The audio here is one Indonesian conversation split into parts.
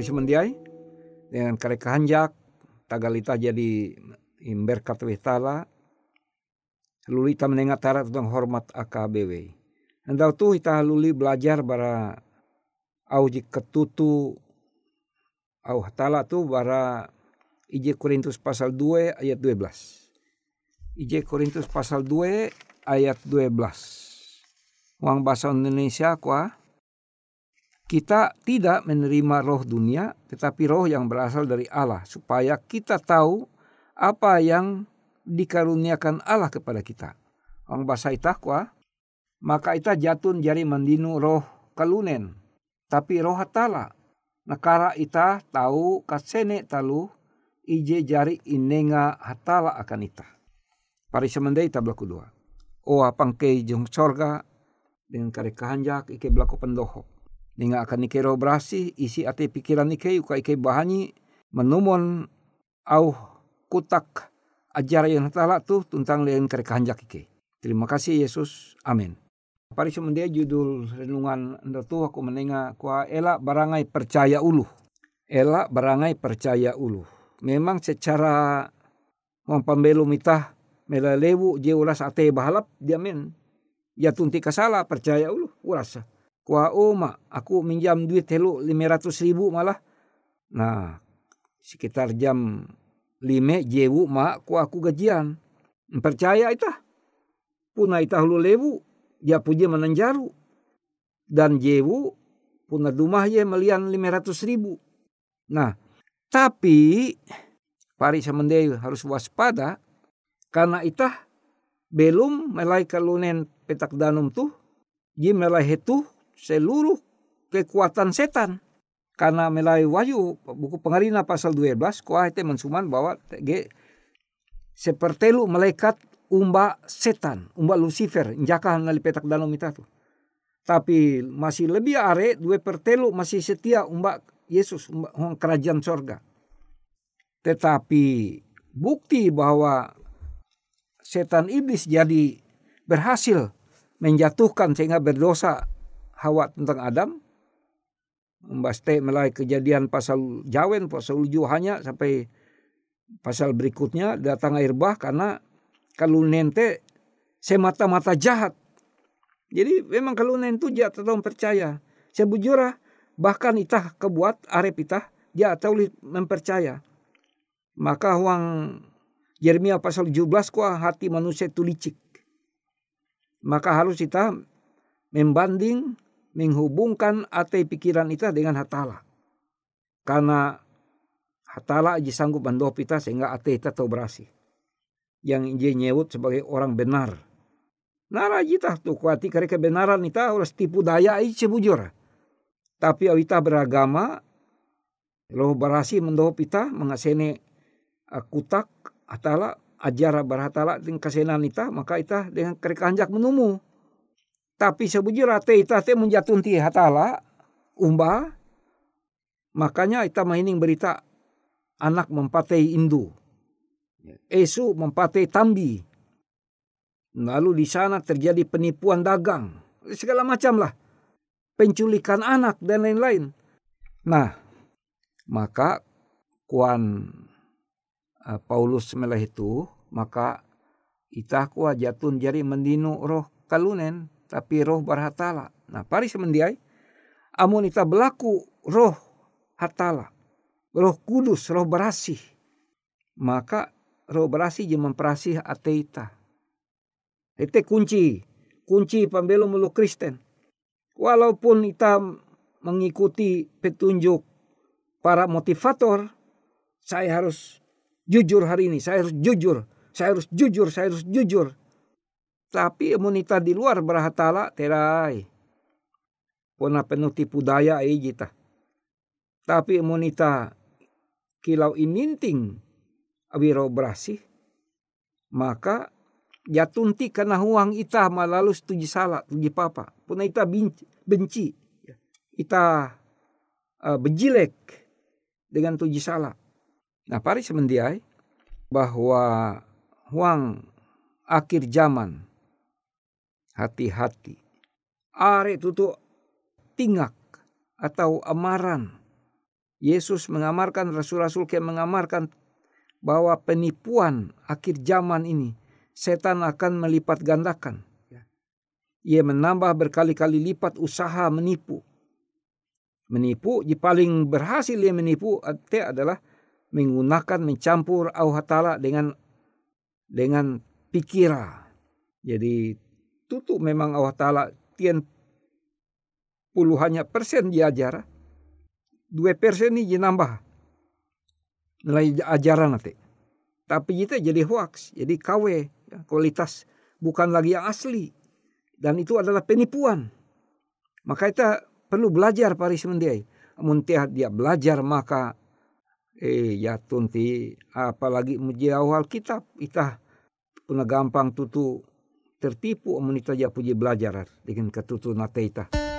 Pari semendiai dengan kare kahanjak tagalita jadi imberkat wetala lulita menengat tarat tentang hormat AKBW. Andau tu kita luli belajar bara au jik ketutu au hatala tu bara IJ Korintus pasal 2 ayat 12. IJ Korintus pasal 2 ayat 12. Uang bahasa Indonesia kuah kita tidak menerima roh dunia, tetapi roh yang berasal dari Allah, supaya kita tahu apa yang dikaruniakan Allah kepada kita. Orang bahasa itakwa, maka ita jatun jari mandinu roh kalunen, tapi roh hatala. Nakara ita tahu kasene talu ije jari inenga hatala akan ita. Pari semendai ita belaku dua. O apang kei jong sorga dengan kare kahanjak ike belaku pendohok ninga akan nikero berasi isi ate pikiran nike uka ike bahani menumon au kutak ajar yang tala tu tentang lain kare kanjak ike. Terima kasih Yesus. Amin. Pari semendia judul renungan anda tu aku menenga kuah elak barangai percaya ulu. Elak barangai percaya ulu. Memang secara mampambelu mitah melalewu je ulas ate bahalap dia men. Ya tunti kasala percaya ulu urasa Kuah oh aku minjam duit telu lima ratus ribu malah. Nah, sekitar jam lima jewu mak, ku aku gajian. Percaya itu. Puna itah lu lewu, dia puji menanjaru. Dan jewu, puna rumah ye melian lima ratus ribu. Nah, tapi pari samendeu harus waspada karena itah belum melai kalunen petak danum tuh, ji melai hetu seluruh kekuatan setan. Karena melalui wahyu buku pengarina pasal 12 kuah itu mensuman bahwa ge sepertelu malaikat umba setan, umba Lucifer, njaka nali petak danau mita tu. Tapi masih lebih are dua pertelu masih setia umba Yesus, umba kerajaan sorga. Tetapi bukti bahwa setan iblis jadi berhasil menjatuhkan sehingga berdosa Hawa tentang Adam membaste mulai kejadian pasal jawen pasal uju hanya sampai pasal berikutnya datang air bah karena kalau nente semata-mata jahat. Jadi memang kalau nentu jahat atau percaya. Sebujurah bahkan itah kebuat arep itah dia atau mempercaya. Maka huang Yeremia pasal 17 kuah hati manusia itu licik. Maka harus kita membanding menghubungkan ate pikiran kita dengan hatala. Karena hatala aja sanggup bantu kita sehingga ate kita tahu berasi. Yang dia nyebut sebagai orang benar. Nara kita tuh kuati karena kebenaran kita harus tipu daya aja sebujur. Tapi kita beragama, loh berasi mendoh kita mengasene kutak hatala ajara berhatala dengan kesenan kita maka kita dengan kerekanjak menumu tapi sebujur ate ita te menjatunti hatala umba. Makanya ita maining berita anak mempatai indu. Esu mempatai tambi. Lalu di sana terjadi penipuan dagang. Segala macam lah. Penculikan anak dan lain-lain. Nah, maka kuan uh, Paulus melah itu, maka ita kuah jatun jari mendino roh kalunen tapi roh berhatala. Nah, pari semendiai, amun ita berlaku roh hatala, roh kudus, roh berasih, maka roh berasih je memperasih ate ita. Itu kunci, kunci pembelum mulu Kristen. Walaupun ita mengikuti petunjuk para motivator, saya harus jujur hari ini, saya harus jujur, saya harus jujur, saya harus jujur. Tapi emunita di luar berahatala terai. Pona penuh tipu daya jita. Tapi emunita kilau ininting awiro berasih. Maka jatunti kena huang ita malalus tuji salah tuji papa. Puna ita benci. benci. Ita uh, bejilek dengan tuji salah. Nah pari semendiai bahwa huang akhir zaman hati-hati. Are tutu tingak atau amaran. Yesus mengamarkan, Rasul-Rasul kayak mengamarkan bahwa penipuan akhir zaman ini setan akan melipat gandakan. Ia menambah berkali-kali lipat usaha menipu. Menipu, di paling berhasil ia menipu adalah menggunakan mencampur auhatala dengan dengan pikiran. Jadi tutu memang Allah Ta'ala tian puluhannya persen diajar. Dua persen ini nambah. Nilai ajaran nanti. Tapi kita jadi hoax, jadi KW. Ya, kualitas bukan lagi yang asli. Dan itu adalah penipuan. Maka kita perlu belajar Paris mendiai. Namun dia belajar maka eh ya tunti apalagi muji awal kitab kita puna gampang tutu tertipu amunita ja puji belajar dengan ketutu nateita.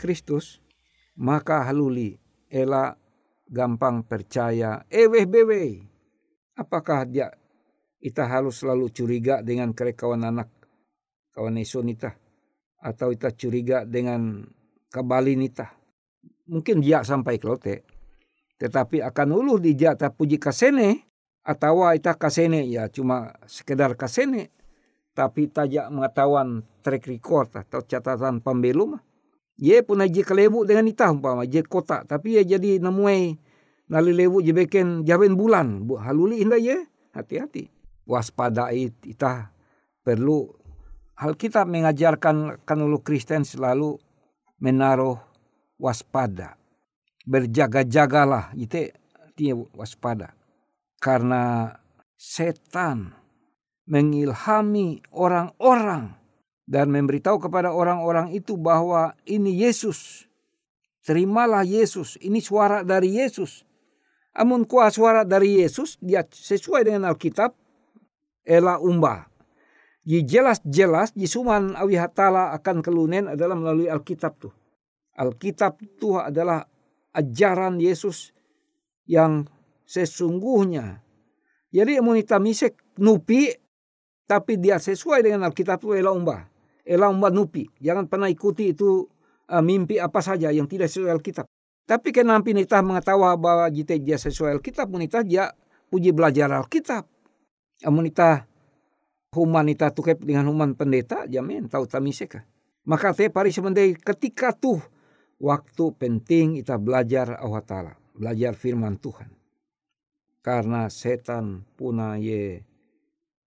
Kristus, maka haluli, ela gampang percaya, eweh bewe. Apakah dia kita harus selalu curiga dengan kerekawan anak kawan nita atau kita curiga dengan kabali nita. Mungkin dia sampai kelote. Tetapi akan uluh di jata puji kasene atau ita kasene ya cuma sekedar kasene tapi tajak mengetahuan track record atau catatan pembelum ye pun aja kelebu dengan ita umpama je kota tapi ye jadi nemuai nali lebu je beken bulan. Bu haluli indah ye. Hati-hati. Waspada it- ita perlu Alkitab mengajarkan kanulu Kristen selalu menaruh waspada. Berjaga-jagalah. Itu artinya waspada. Karena setan mengilhami orang-orang dan memberitahu kepada orang-orang itu bahwa ini Yesus. Terimalah Yesus, ini suara dari Yesus. Amun kuah suara dari Yesus, dia sesuai dengan Alkitab, ela umba. Ji jelas-jelas, ji suman awi akan kelunen adalah melalui Alkitab tuh. Alkitab itu adalah ajaran Yesus yang sesungguhnya. Jadi amun kita nupi tapi dia sesuai dengan Alkitab itu ela umba. Ela umba nupi. Jangan pernah ikuti itu uh, mimpi apa saja yang tidak sesuai Alkitab. Tapi kenapa nita mengetahui bahwa jite dia sesuai Alkitab, nita dia puji belajar Alkitab. Amun nita human nita tukep dengan human pendeta, jamin tahu tamiseka. Maka te pari ketika tuh waktu penting kita belajar Allah Ta'ala. Belajar firman Tuhan. Karena setan puna ye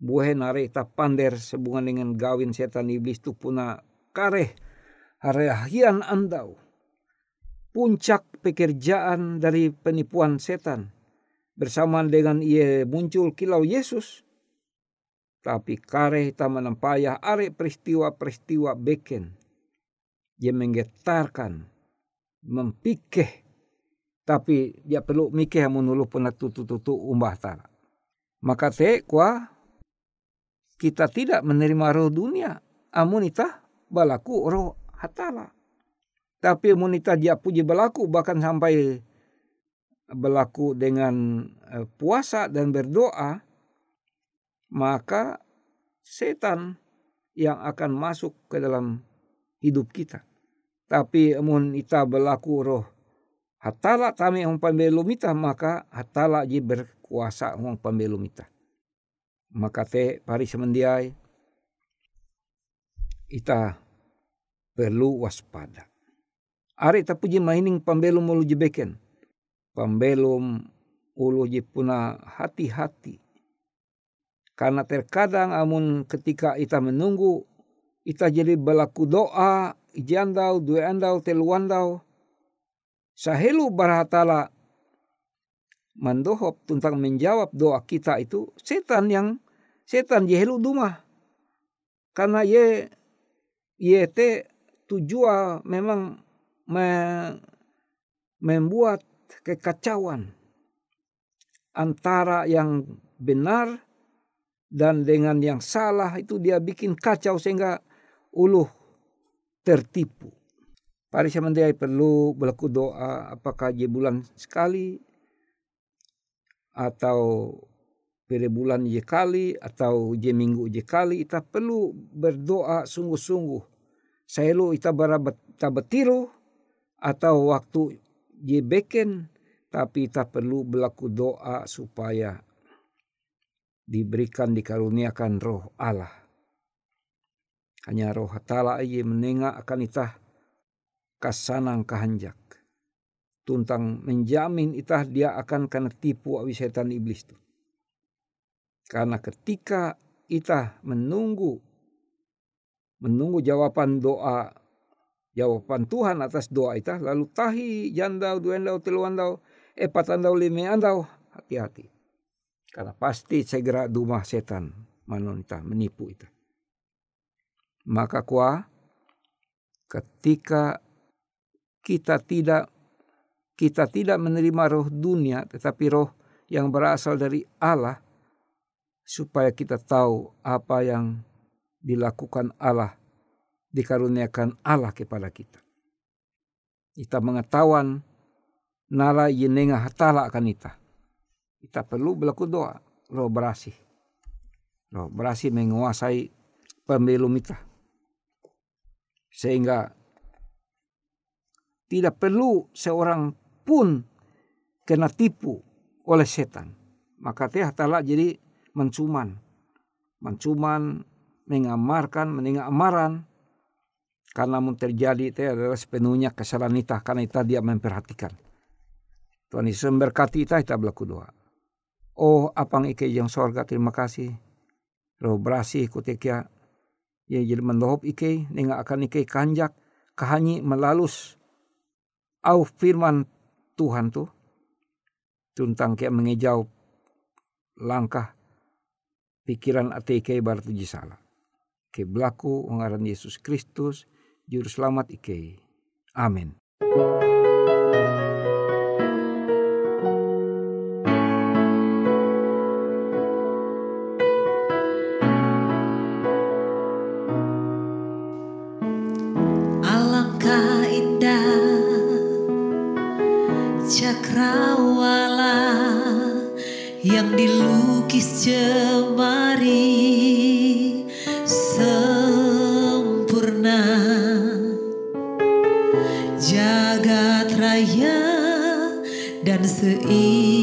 buhe nare ta pander sehubungan dengan gawin setan iblis tu puna kareh harehian andau. Puncak pekerjaan dari penipuan setan bersamaan dengan ia muncul kilau Yesus. Tapi kareh ta menampaya are peristiwa-peristiwa beken. Dia menggetarkan, mempikeh. Tapi dia perlu mikeh menuluh puna tutu-tutu umbah tara. Maka te kuah kita tidak menerima roh dunia. Amun ita balaku roh hatala. Tapi amun ita dia puji balaku bahkan sampai berlaku dengan eh, puasa dan berdoa, maka setan yang akan masuk ke dalam hidup kita. Tapi amun ita berlaku roh hatala tami ang pambelum ita, maka hatala ji berkuasa ang pambelum ita. Maka te pari semendiai ita perlu waspada. Are ta puji mahining pambelum ulu jebeken. Pambelum ulu je puna hati-hati. Karena terkadang amun ketika ita menunggu ita jadi belaku doa ijandau dua andau telu andau sahelu barahatala mandohop tentang menjawab doa kita itu setan yang setan jehelu duma karena ye ye te tujuan memang me, membuat kekacauan antara yang benar dan dengan yang salah itu dia bikin kacau sehingga uluh tertipu. Samandai perlu berlaku doa apakah je bulan sekali atau pada bulan je kali atau je minggu je kali kita perlu berdoa sungguh-sungguh. Saya lu kita betiru atau waktu je beken tapi kita perlu berlaku doa supaya diberikan dikaruniakan roh Allah. Hanya roh hatala ia menengah akan itah kasanang kahanjak. Tuntang menjamin itah dia akan kena tipu awi setan iblis tu. Karena ketika itah menunggu menunggu jawaban doa jawaban Tuhan atas doa itah lalu tahi jandau dua andau telu andau epat andau lima andau hati-hati karena pasti segera dumah setan manonita menipu itu. Maka kuah ketika kita tidak kita tidak menerima roh dunia tetapi roh yang berasal dari Allah supaya kita tahu apa yang dilakukan Allah dikaruniakan Allah kepada kita. Kita mengetahuan nara yenenga hatala akan kita kita perlu berlaku doa. Roh berasih. Roh berasih menguasai pemilu kita. Sehingga tidak perlu seorang pun kena tipu oleh setan. Maka teh tala jadi mencuman. Mencuman, mengamarkan, meninggal amaran. Karena mun terjadi itu adalah sepenuhnya kesalahan kita karena kita dia memperhatikan. Tuhan Yesus memberkati kita, kita berlaku doa. Oh apang ike yang sorga terima kasih. Roh berasi kutekia. Ya jadi mendohop ike nenga akan ike kanjak kahanyi melalus au firman Tuhan tu tentang kayak mengejau langkah pikiran ate ike bar tuji salah. Ke belaku ngaran Yesus Kristus juru selamat ike. Amin. Cakrawala yang dilukis jemari sempurna. Jagat raya dan seisinya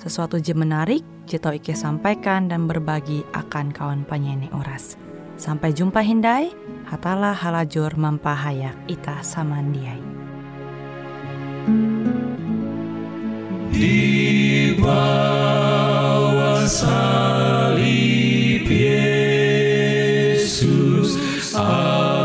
sesuatu je menarik, Jito Ike sampaikan dan berbagi akan kawan penyanyi Oras. Sampai jumpa Hindai, hatalah halajur mampahayak ita samandiai. Di bawah salib Yesus aku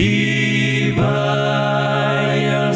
di bayang